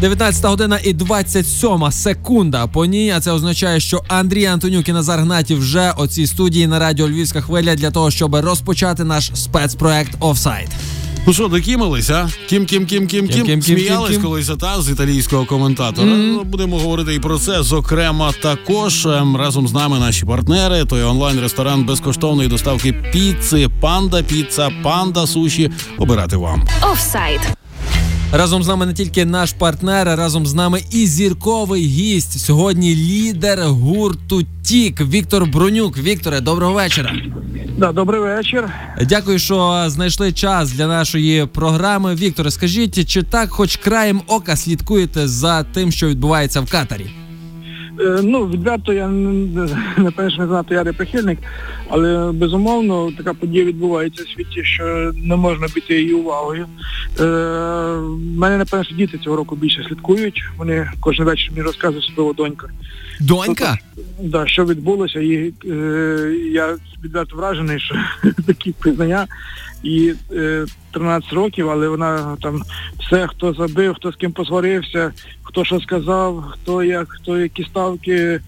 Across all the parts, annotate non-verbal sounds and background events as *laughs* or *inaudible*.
19 година і 27 секунда по ній. А це означає, що Андрій Антонюк і Назар Гнатів вже у цій студії на радіо Львівська хвиля для того, щоб розпочати наш спецпроект Офсайд. Ну що, докімались, а? Кім, кім, кім, кім, кім. кім, кім, Сміялись кім, кім. колись та з італійського коментатора. Ну, Будемо говорити і про це. Зокрема, також ем, разом з нами наші партнери. То є онлайн-ресторан безкоштовної доставки піци, панда піца, панда суші. Обирати вам. Офсайд. Разом з нами не тільки наш партнер, а разом з нами і зірковий гість. Сьогодні лідер гурту Тік Віктор Бронюк. Вікторе, доброго вечора. Да, добрий вечір. Дякую, що знайшли час для нашої програми. Вікторе, скажіть, чи так, хоч краєм ока слідкуєте за тим, що відбувається в Катарі? Е, ну, відверто я напевно не знати, я не прихильник, але безумовно така подія відбувається в світі, що не можна піти її увагою. Е, мене, напевно, що діти цього року більше слідкують. Вони кожен вечір мені розказують особливо донька. Донька? Да, що відбулося, і е, я відверто вражений, що *laughs* такі признання. І е, 13 років, але вона там все, хто забив, хто з ким посварився, хто що сказав, хто як, хто які ставки,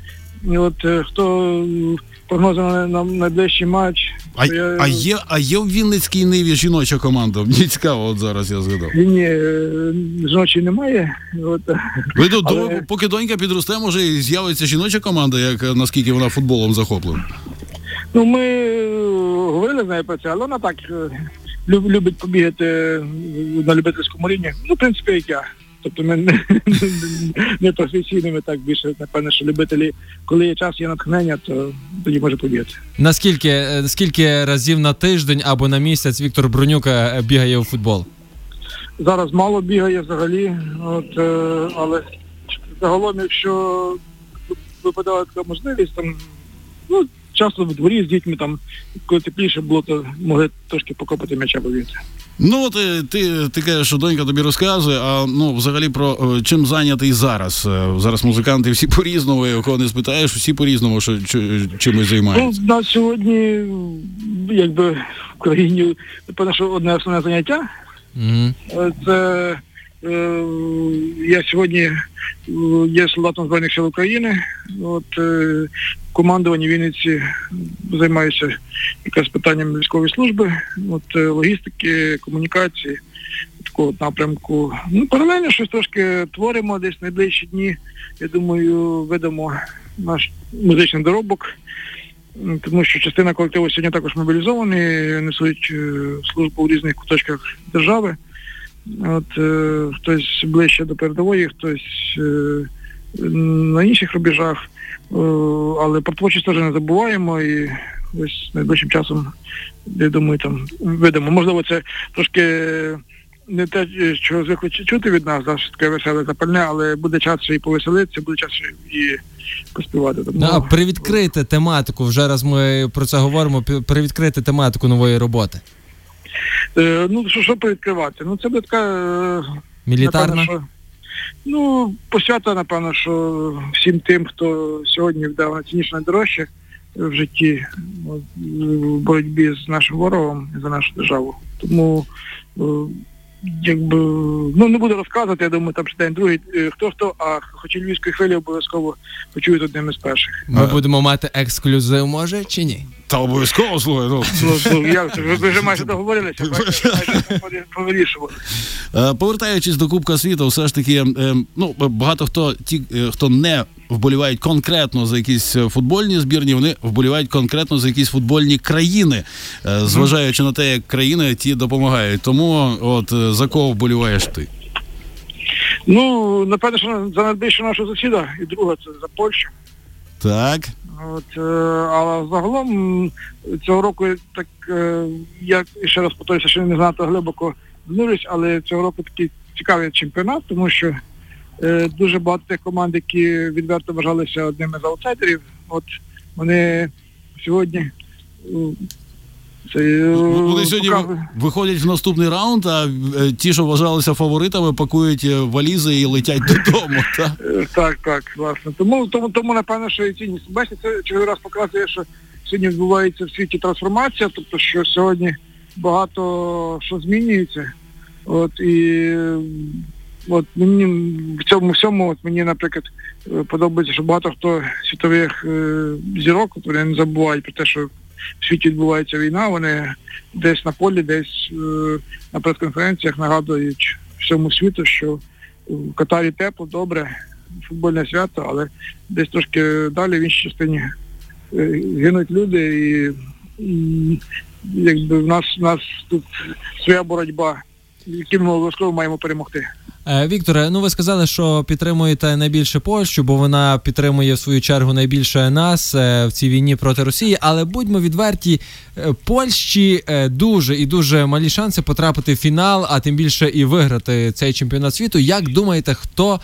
і от е, хто прогнози на, на найближчий матч. А, я- а є, а є в Вінницькій ниві жіноча команда. Мені цікаво, от зараз я згадав. Ні, е, жіночої немає. От, Ви до, Але- до- поки донька підросте, може і з'явиться жіноча команда, як е, наскільки вона футболом захоплена. Ну, ми е, говорили з нею про це, але вона так е, люб- любить побігати е, на любительському рівні. Ну, в принципі, як я. Тобто ми не, не професійними, так більше, напевно, що любителі, коли є час, є натхнення, то тоді може побігати. Наскільки скільки разів на тиждень або на місяць Віктор Бронюк е, бігає у футбол? Зараз мало бігає взагалі, от, але загалом, якщо випадала така можливість, там, ну, часто в дворі з дітьми, там, коли тепліше було, то могли трошки покопати м'яча побігти. Ну, от е, ти, ти кажеш, що донька тобі розказує, а ну взагалі про е, чим зайнятий зараз. Е, Зараз музиканти всі *laughs* по-різному, і кого не спитаєш, всі по-різному, що чи- чимось Ну, займаються. в нас сьогодні, якби в країні, напевно, що одне основне заняття. Е, Це я сьогодні е, є солдатом Збройних сил України. От е, в командуванні Вінниці займаюся якраз питанням військової служби, от е, логістики, комунікації, такого напрямку. Ну, паралельно щось трошки творимо десь найближчі дні. Я думаю, видамо наш музичний доробок. Тому що частина колективу сьогодні також мобілізовані, несуть е, службу у різних куточках держави. От е, хтось ближче до передової, хтось е, на інших рубежах. Е, але про творчість теж не забуваємо і ось найближчим часом, я думаю, там видимо. Можливо, це трошки не те, що звикли чути від нас, що таке веселе запальне, але буде час і повеселитися, буде час і поспівати. Тому, А привідкрити тематику. Вже раз ми про це говоримо. Привідкрити тематику нової роботи. Е, ну, що, що повідкривати? Ну, це буде така е, Мілітарна. Напевно, що, ну, посвята, напевно, що всім тим, хто сьогодні вдав найцінніше найдорожче в житті в боротьбі з нашим ворогом і за нашу державу. Тому е, якби ну не буду розказувати, я думаю, там ще день другий, е, хто хто, а хоч і львівської хвилі обов'язково почують одним із перших. Ми Е. будемо мати ексклюзив, може чи ні? Та обов'язково слухай. Ну. Ну, ну? Ви, вже майже договорилися, повирішували. Е, Повертаючись до Кубка світу, все ж таки, е, ну багато хто ті, хто не вболівають конкретно за якісь е, футбольні збірні, вони вболівають конкретно за якісь футбольні країни, е, зважаючи на те, як країни ті допомагають. Тому, от е, за кого вболіваєш ти? Ну, напевно, що за найбільше нашого сусіда, і друга це за Польщу. Так. От, е, а загалом цього року так я ще раз повторюся, що не знато глибоко занурюсь, але цього року такий цікавий чемпіонат, тому що дуже багато тих команд, які відверто вважалися одними з аутсайдерів, от вони сьогодні е, Це, е, Вони сьогодні показує. виходять в наступний раунд, а е, ті, що вважалися фаворитами, пакують е, валізи і летять *laughs* додому. Та? Е, Так, так, власне. Тому, тому, тому напевно, що і цінність. Бачите, це черговий раз показує, що сьогодні відбувається в світі трансформація, тобто що сьогодні багато що змінюється. От і е, от мені в цьому всьому, от мені, наприклад, е, подобається, що багато хто світових е, зірок, вони не забувають про те, що в світі відбувається війна, вони десь на полі, десь е, на прес-конференціях нагадують всьому світу, що в Катарі тепло, добре, футбольне свято, але десь трошки далі в іншій частині е, гинуть люди і, і якби в нас, в нас тут своя боротьба, яким ми обов'язково маємо перемогти. Е, Вікторе, ну ви сказали, що підтримуєте найбільше Польщу, бо вона підтримує в свою чергу найбільше нас е, в цій війні проти Росії. Але будьмо відверті, е, Польщі дуже і дуже малі шанси потрапити в фінал, а тим більше і виграти цей чемпіонат світу. Як думаєте, хто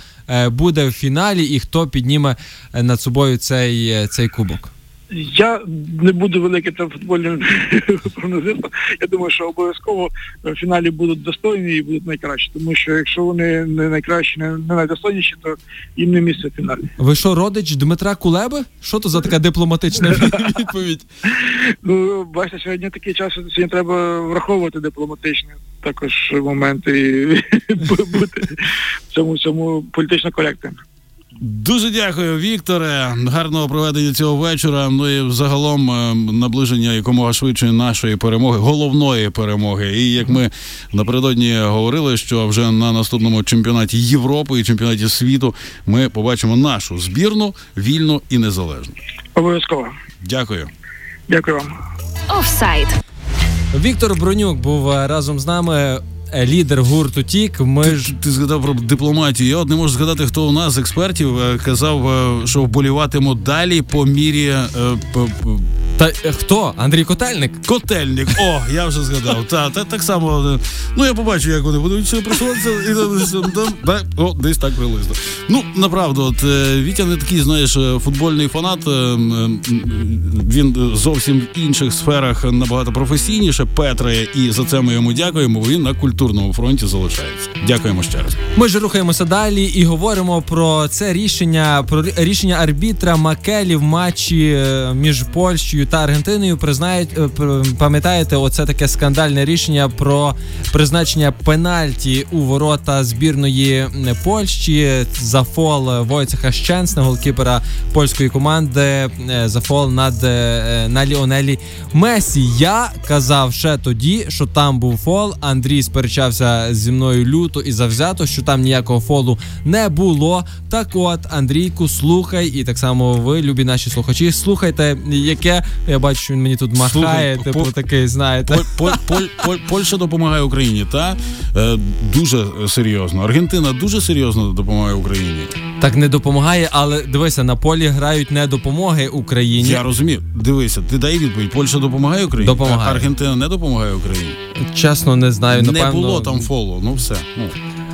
буде в фіналі і хто підніме над собою цей, цей кубок? Я не буду великим там футбольним *laughs* прогнозистом. Я думаю, що обов'язково в фіналі будуть достойні і будуть найкращі. Тому що якщо вони не найкращі, не, найдостойніші, то їм не місце в фіналі. Ви що, родич Дмитра Кулеби? Що то за така дипломатична *laughs* відповідь? Ну, бачите, сьогодні такий час, сьогодні треба враховувати дипломатичні також моменти і *laughs* бути в цьому політично коректним. Дуже дякую, Вікторе. Гарного проведення цього вечора. Ну і загалом е, наближення якомога швидше нашої перемоги, головної перемоги. І як ми напередодні говорили, що вже на наступному чемпіонаті Європи і чемпіонаті світу ми побачимо нашу збірну вільну і незалежну. Обов'язково. Дякую. Дякую вам. Офсайд. Віктор Бронюк був е, разом з нами. Е, Лідер гурту Тік. Ми Ти, ж ти згадав про дипломатію. Я от не можу згадати, хто у нас з експертів е, казав, е, що вболіватиму далі по мірі По, та е, хто? Андрій Котельник? Котельник. О, я вже згадав. Та, та так само. е, Ну я побачу, як вони будуть просуватися, і там, там, о, десь так приблизно. Ну, направду, от е, Вітя не такий, знаєш, футбольний фанат. Він зовсім в інших сферах набагато професійніше Петре, і за це ми йому дякуємо. бо Він на культурному фронті залишається. Дякуємо ще раз. Ми ж рухаємося далі і говоримо про це рішення, про рішення арбітра Макелі в матчі між Польщею та Аргентиною. Признають, е, пам'ятаєте, оце таке скандальне рішення про призначення пенальті у ворота збірної Польщі за фол Войцеха Щенсна, голкіпера польської команди, е, за фол над е, на Ліонелі Месі. Я казав ще тоді, що там був фол. Андрій сперечався зі мною люто і завзято, що там ніякого фолу не було. Так от, Андрійку, слухай, і так само ви, любі наші слухачі, слухайте, яке я бачу, що він мені тут махає, Слухай, типу по- такий, знаєте. Поль, Поль, Поль, Поль, Польща допомагає Україні, та е, дуже серйозно. Аргентина дуже серйозно допомагає Україні. Так не допомагає, але дивися, на полі грають не допомоги Україні. Я розумію. Дивися, ти дай відповідь. Польща допомагає Україні? Допомагає. А Аргентина не допомагає Україні. Чесно, не знаю. Напевно, Не було там фолу. Ну все. Ну.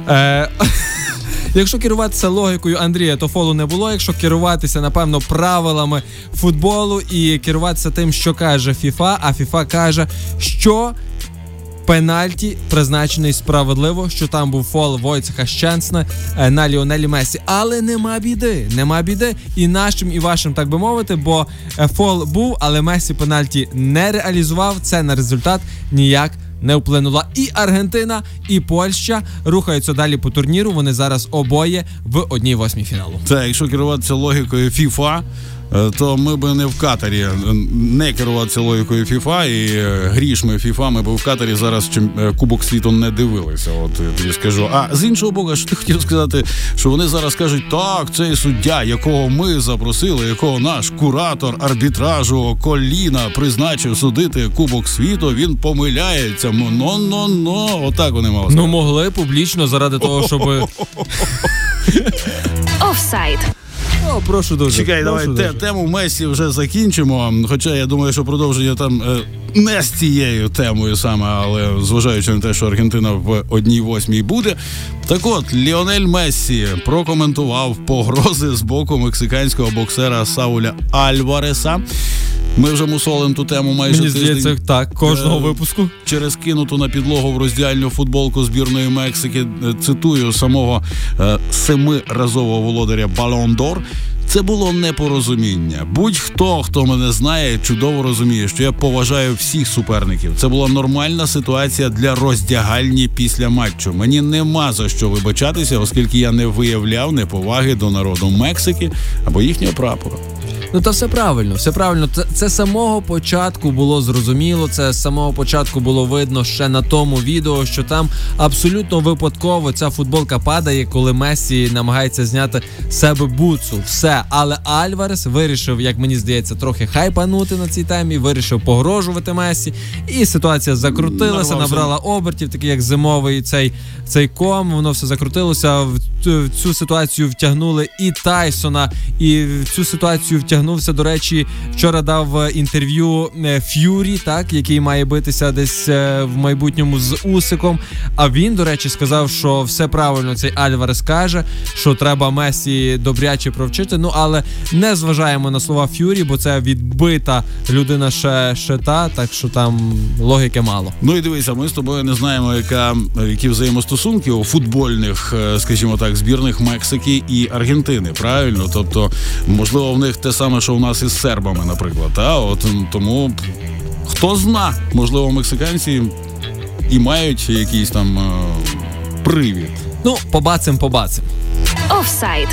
Е, *laughs* Якщо керуватися логікою Андрія, то фолу не було. Якщо керуватися, напевно, правилами футболу і керуватися тим, що каже ФІФА, а ФІФА каже, що пенальті призначений справедливо, що там був фол Войцеха Щенсна е, на Ліонелі Месі. Але нема біди, нема біди і нашим, і вашим, так би мовити, бо е, фол був, але Месі пенальті не реалізував. Це на результат ніяк не вплинула. І Аргентина, і Польща рухаються далі по турніру. Вони зараз обоє в одній восьмій фіналу. Так, якщо керуватися логікою е, то ми би не в Катарі е, не керуватися логікою FIFA і е, грішми FIFA, ми б в Катарі зараз чим е, Кубок світу не дивилися. От я тобі скажу. А з іншого боку, що ти хотів сказати, що вони зараз кажуть, так, цей суддя, якого ми запросили, якого наш куратор арбітражу Коліна призначив судити Кубок світу, він помиляється. Ну ну ну отак вони мали Ну могли публічно заради того, щоб Офсайд. О, прошу дуже. Чекай, давай прошу те, дуже. тему Месі вже закінчимо. Хоча я думаю, що продовження там е, не з цією темою саме, але зважаючи на те, що Аргентина в одній восьмій буде. Так от, Ліонель Мессі прокоментував погрози з боку мексиканського боксера Сауля Альвареса. Ми вже мусолимо ту тему майже Мені тиждень. здається, так, кожного Е, випуску. через кинуту на підлогу в роздільну футболку збірної Мексики. Е, Цитую самого е, семиразового володаря Балон Дор. Це було непорозуміння. Будь-хто, хто мене знає, чудово розуміє, що я поважаю всіх суперників. Це була нормальна ситуація для роздягальні після матчу. Мені нема за що вибачатися, оскільки я не виявляв неповаги до народу Мексики або їхнього прапора. Ну та все правильно, все правильно. Це, це самого початку було зрозуміло. Це з самого початку було видно ще на тому відео, що там абсолютно випадково ця футболка падає, коли Месі намагається зняти себе буцу. Все, але Альварес вирішив, як мені здається, трохи хайпанути на цій темі. Вирішив погрожувати Месі, і ситуація закрутилася, набрала обертів, такий як зимовий цей, цей ком. Воно все закрутилося. В цю- ситуацію втягнули і Тайсона, і в цю ситуацію втягнувся. До речі, вчора дав е, інтерв'ю е, Ф'юрі, так який має битися десь е, в майбутньому з Усиком. А він, до речі, сказав, що все правильно цей Альварес каже, що треба Месі добряче провчити. Ну але не зважаємо на слова Ф'юрі, бо це відбита людина ще, ще та, так що там логіки мало. Ну і дивися, ми з тобою не знаємо, яка які взаємостосунки у футбольних, скажімо так, збірних Мексики і Аргентини. Правильно? Тобто, можливо, в них те саме, що у нас із сербами, наприклад. Та от тому хто зна, можливо, мексиканці і мають якийсь там е, привід. Ну, побацим, побацим. Офсайд.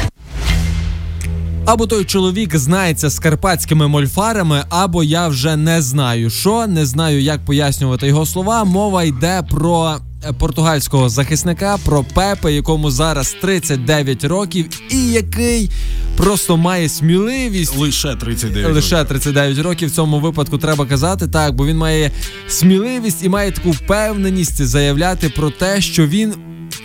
Або той чоловік знається з карпатськими мольфарами, або я вже не знаю що, не знаю, як пояснювати його слова. Мова йде про португальського захисника, про Пепе, якому зараз 39 років, і який просто має сміливість. Лише 39 Лише 39 років в цьому випадку треба казати так, бо він має сміливість і має таку впевненість заявляти про те, що він.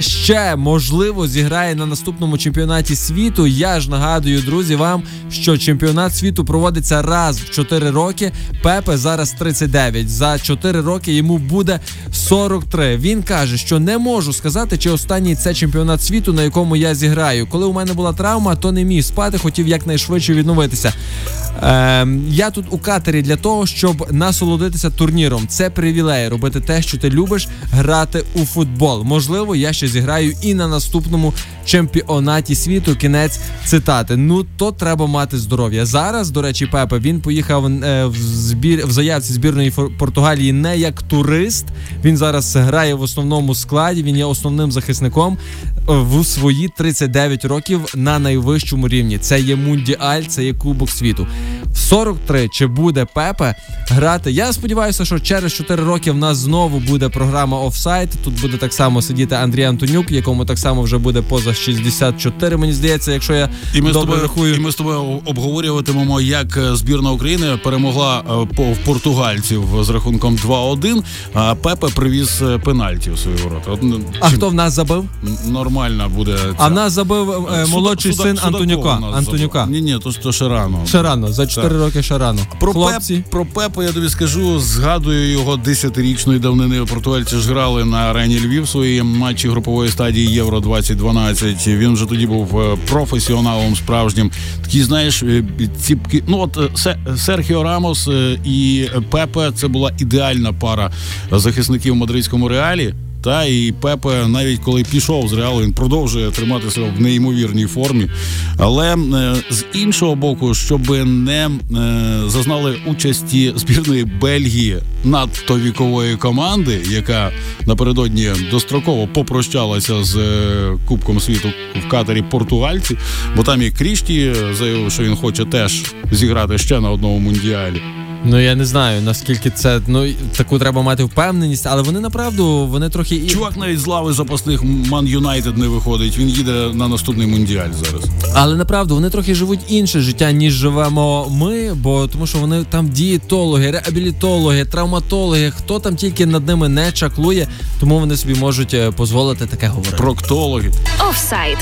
Ще можливо зіграє на наступному чемпіонаті світу. Я ж нагадую, друзі, вам, що чемпіонат світу проводиться раз в 4 роки. Пепе зараз 39. За 4 роки йому буде 43. Він каже, що не можу сказати, чи останній це чемпіонат світу, на якому я зіграю. Коли у мене була травма, то не міг спати, хотів якнайшвидше відновитися. Ем, я тут у катері для того, щоб насолодитися турніром. Це привілей робити те, що ти любиш, грати у футбол. Можливо, я ще зіграю і на наступному чемпіонаті світу. Кінець цитати. Ну то треба мати здоров'я. Зараз, до речі, Пепе він поїхав е, в збір в заявці збірної Португалії не як турист. Він зараз грає в основному складі. Він є основним захисником е, в свої 39 років на найвищому рівні. Це є мундіаль, це є Кубок світу. В 43 чи буде Пепе грати? Я сподіваюся, що через 4 роки в нас знову буде програма офсайт. Тут буде так само сидіти Андрій Антонюк, якому так само вже буде поза 64, Мені здається, якщо я І ми, з тобою, рахую. і ми з тобою обговорюватимемо, як е, збірна України перемогла е, по- в португальців з рахунком 2-1, а Пепе привіз е, пенальті у свої ворота. От, А чим хто в нас забив? нормальна буде ця. А в нас забив е, молодший Суда- син Судаков Антонюка. Антонюка. Ні, ні, то, то ще рано. Ще рано, за 4 Так. роки ще рано. Про, Хлопці. Пеп, про Пепа я тобі скажу, згадую його 10-річної давнини. Португальці ж грали на арені Львів свої матчі групової стадії Євро 2012. Він вже тоді був е, професіоналом справжнім. Такі, знаєш, е, ціпки. Ну от е, Серхіо Рамос і Пепе це була ідеальна пара захисників в мадридському реалі. Та і Пепе, навіть коли пішов з реалу, він продовжує триматися в неймовірній формі. Але е, з іншого боку, щоб не е, зазнали участі збірної Бельгії надто вікової команди, яка напередодні достроково попрощалася з е, Кубком світу в катері португальці, бо там і Крішті заявив, що він хоче теж зіграти ще на одному мундіалі. Ну я не знаю наскільки це ну таку треба мати впевненість, але вони направду вони трохи і Чувак навіть з лави запасних Ман Юнайтед не виходить. Він їде на наступний мундіаль зараз. але направду вони трохи живуть інше життя, ніж живемо ми, бо тому що вони там дієтологи, реабілітологи, травматологи, хто там тільки над ними не чаклує, тому вони собі можуть е, дозволити таке говорити. Проктологи. Офсайд.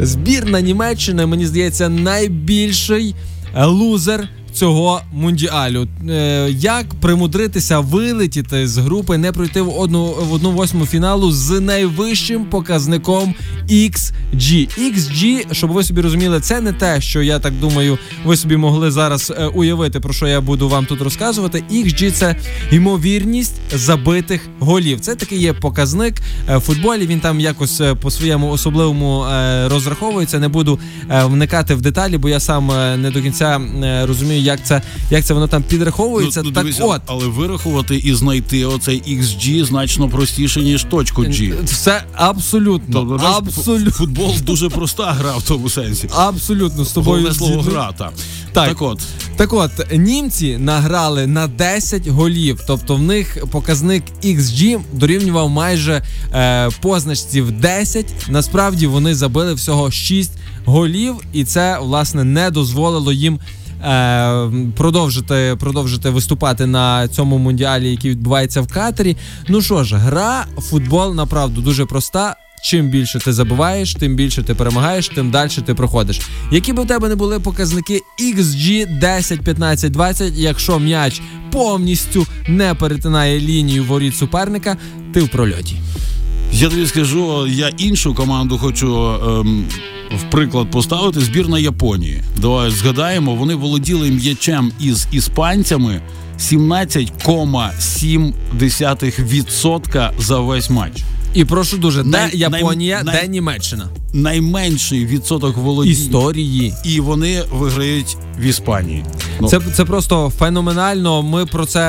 Збірна Німеччини, мені здається, найбільший е, лузер. Цього мундіалю Е, як примудритися вилетіти з групи, не пройти в одну в одну восьму фіналу з найвищим показником XG. XG, щоб ви собі розуміли, це не те, що я так думаю, ви собі могли зараз е, уявити, про що я буду вам тут розказувати. XG – це ймовірність забитих голів. Це такий є показник е, в футболі. Він там якось по своєму особливому розраховується. Не буду вникати в деталі, бо я сам не до кінця розумію, як це як це воно там підраховується. Ну, так дивися, от. але вирахувати і знайти оцей XG значно простіше, ніж точку G. Все абсолютно, Тобто, абсолютно, Футбол дуже проста гра в тому сенсі. абсолютно з тобою Головне слово гра, так. Так. Так от, Так от, німці награли на 10 голів, тобто в них показник XG дорівнював майже е, позначці в 10. Насправді вони забили всього 6 голів, і це власне не дозволило їм. Е, Продовжити продовжити виступати на цьому мундіалі, який відбувається в Катері. Ну що ж, гра футбол направду дуже проста. Чим більше ти забиваєш, тим більше ти перемагаєш, тим далі ти проходиш. Які б у тебе не були показники XG 10, 15, 20, якщо м'яч повністю не перетинає лінію воріт суперника, ти в прольоті. я тобі скажу, я іншу команду хочу ем, в приклад поставити. Збірна Японії. Давай згадаємо, вони володіли м'ячем із іспанцями 17,7% за весь матч. І прошу дуже, де Най- Японія, най- де Німеччина? Найменший відсоток володіння. Історії. І вони виграють в Іспанії. Ну, Це, це просто феноменально. Ми про це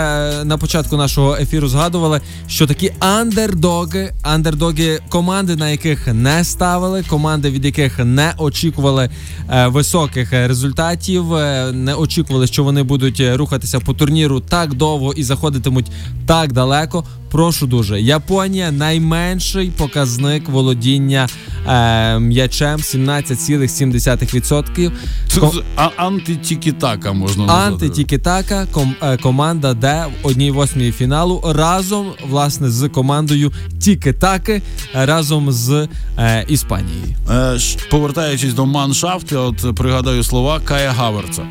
на початку нашого ефіру згадували, що такі андердоги, андердоги, команди, на яких не ставили, команди, від яких не очікували е, високих е, результатів, е, не очікували, що вони будуть е, рухатися по турніру так довго і заходитимуть так далеко. Прошу дуже, Японія найменший показник володіння е, м'ячем 17,7%. це, Ко- антитікітака можна назвати. Антитікітака ком, е, команда, де в одній восьмій фіналу разом власне з командою Тікітаки е, разом з е, Іспанією. Е, Повертаючись до маншафти, от пригадаю слова Кая Хаверца.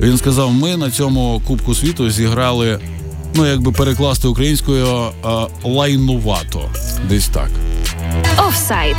Він сказав: ми на цьому Кубку світу зіграли, ну якби перекласти українською е, лайнувато. Десь так. Офсайд.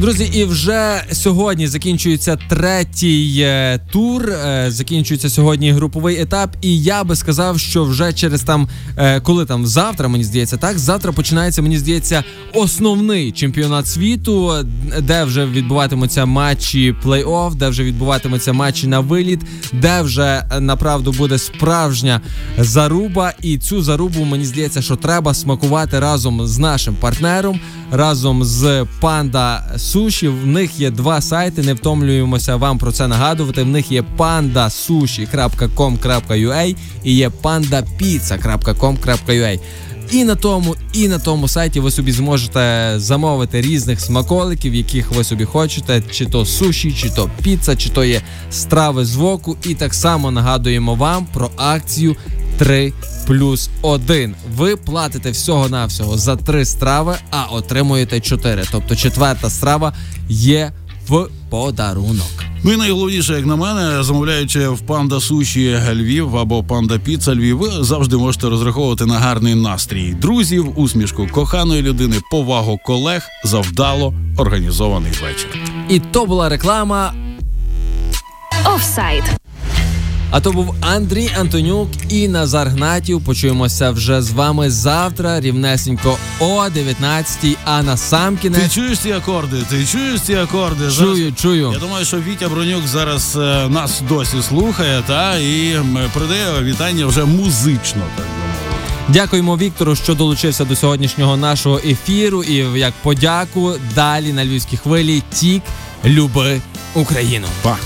Друзі, і вже сьогодні закінчується третій е, тур. е, закінчується сьогодні груповий етап. І я би сказав, що вже через там, е, коли там завтра, мені здається, так завтра починається, мені здається, основний чемпіонат світу, де вже відбуватимуться матчі плей-офф, де вже відбуватимуться матчі на виліт, де вже направду буде справжня заруба. І цю зарубу мені здається, що треба смакувати разом з нашим партнером, разом з панда суші. В них є два сайти. Не втомлюємося вам про це нагадувати. В них є pandasushi.com.ua і є pandapizza.com.ua. І на тому, і на тому сайті ви собі зможете замовити різних смаколиків, яких ви собі хочете, чи то суші, чи то піца, чи то є страви з воку. І так само нагадуємо вам про акцію 3 плюс 1. Ви платите всього-навсього за 3 страви, а отримуєте 4. Тобто четверта страва є в подарунок. Ну і найголовніше, як на мене, замовляючи в панда суші Львів або панда піца Львів, ви завжди можете розраховувати на гарний настрій друзів, усмішку коханої людини, повагу колег, завдало організований вечір. І то була реклама. Офсайд. А то був Андрій Антонюк і Назар Гнатів. Почуємося вже з вами завтра, рівнесенько о 19 А на сам Ти чуєш ці акорди? Ти чуєш ці акорди? Зараз- чую, чую. Я думаю, що Вітя Бронюк зараз е, нас досі слухає, та і м, передає вітання вже музично, так. Дякуємо Віктору, що долучився до сьогоднішнього нашого ефіру. І як подяку далі на львівській хвилі тік люби Україну. Па.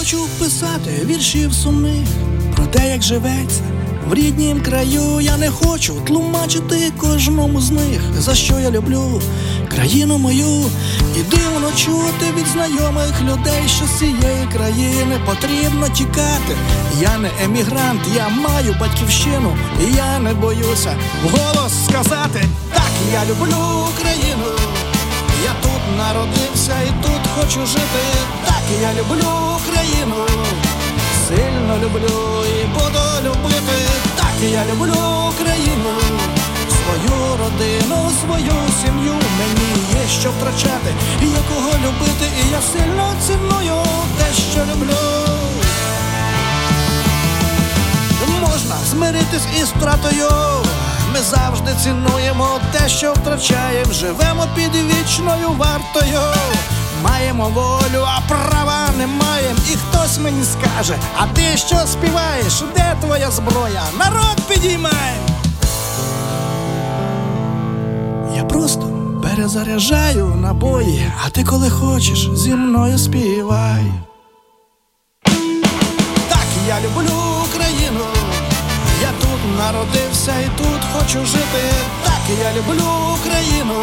Хочу писати віршів сумних про те, як живеться в ріднім краю. Я не хочу тлумачити кожному з них, за що я люблю країну мою. І дивно чути від знайомих людей, що з цієї країни потрібно тікати. Я не емігрант, я маю батьківщину, і я не боюся вголос сказати так, я люблю Україну. Я тут народився і тут хочу жити. Я люблю Україну. Сильно люблю і буду любити. Так я люблю Україну. Свою родину, свою сім'ю. Мені є що втрачати, і є кого любити, і я сильно ціную те, що люблю. Можна змиритись із втратою. Ми завжди цінуємо те, що втрачаємо, живемо під вічною вартою. Маємо волю, а права не маємо. І хтось мені скаже, а ти що співаєш? Де твоя зброя? Народ підіймай! Я просто перезаряджаю набої, а ти коли хочеш зі мною співай. Так, я люблю Україну. Я тут народився і тут хочу жити. Так, я люблю Україну.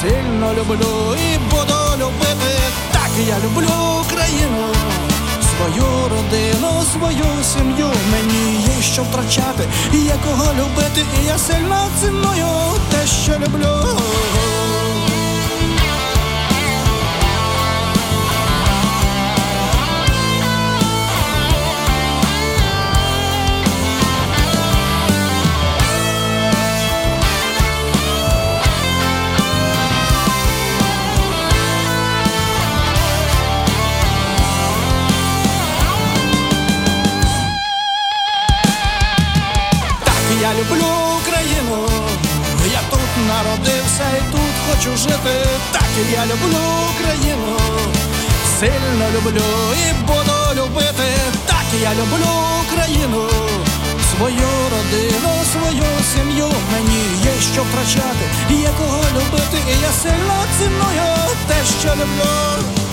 Сильно люблю і буду любити. Так, я люблю Україну. Свою родину, свою сім'ю мені є що втрачати, і є кого любити, і я сильно ціную те, що люблю. Жити. Так, я люблю Україну, сильно люблю і буду любити. Так, я люблю Україну, свою родину, свою сім'ю. Мені є що втрачати, є кого любити, і я сильно ціную те, що люблю.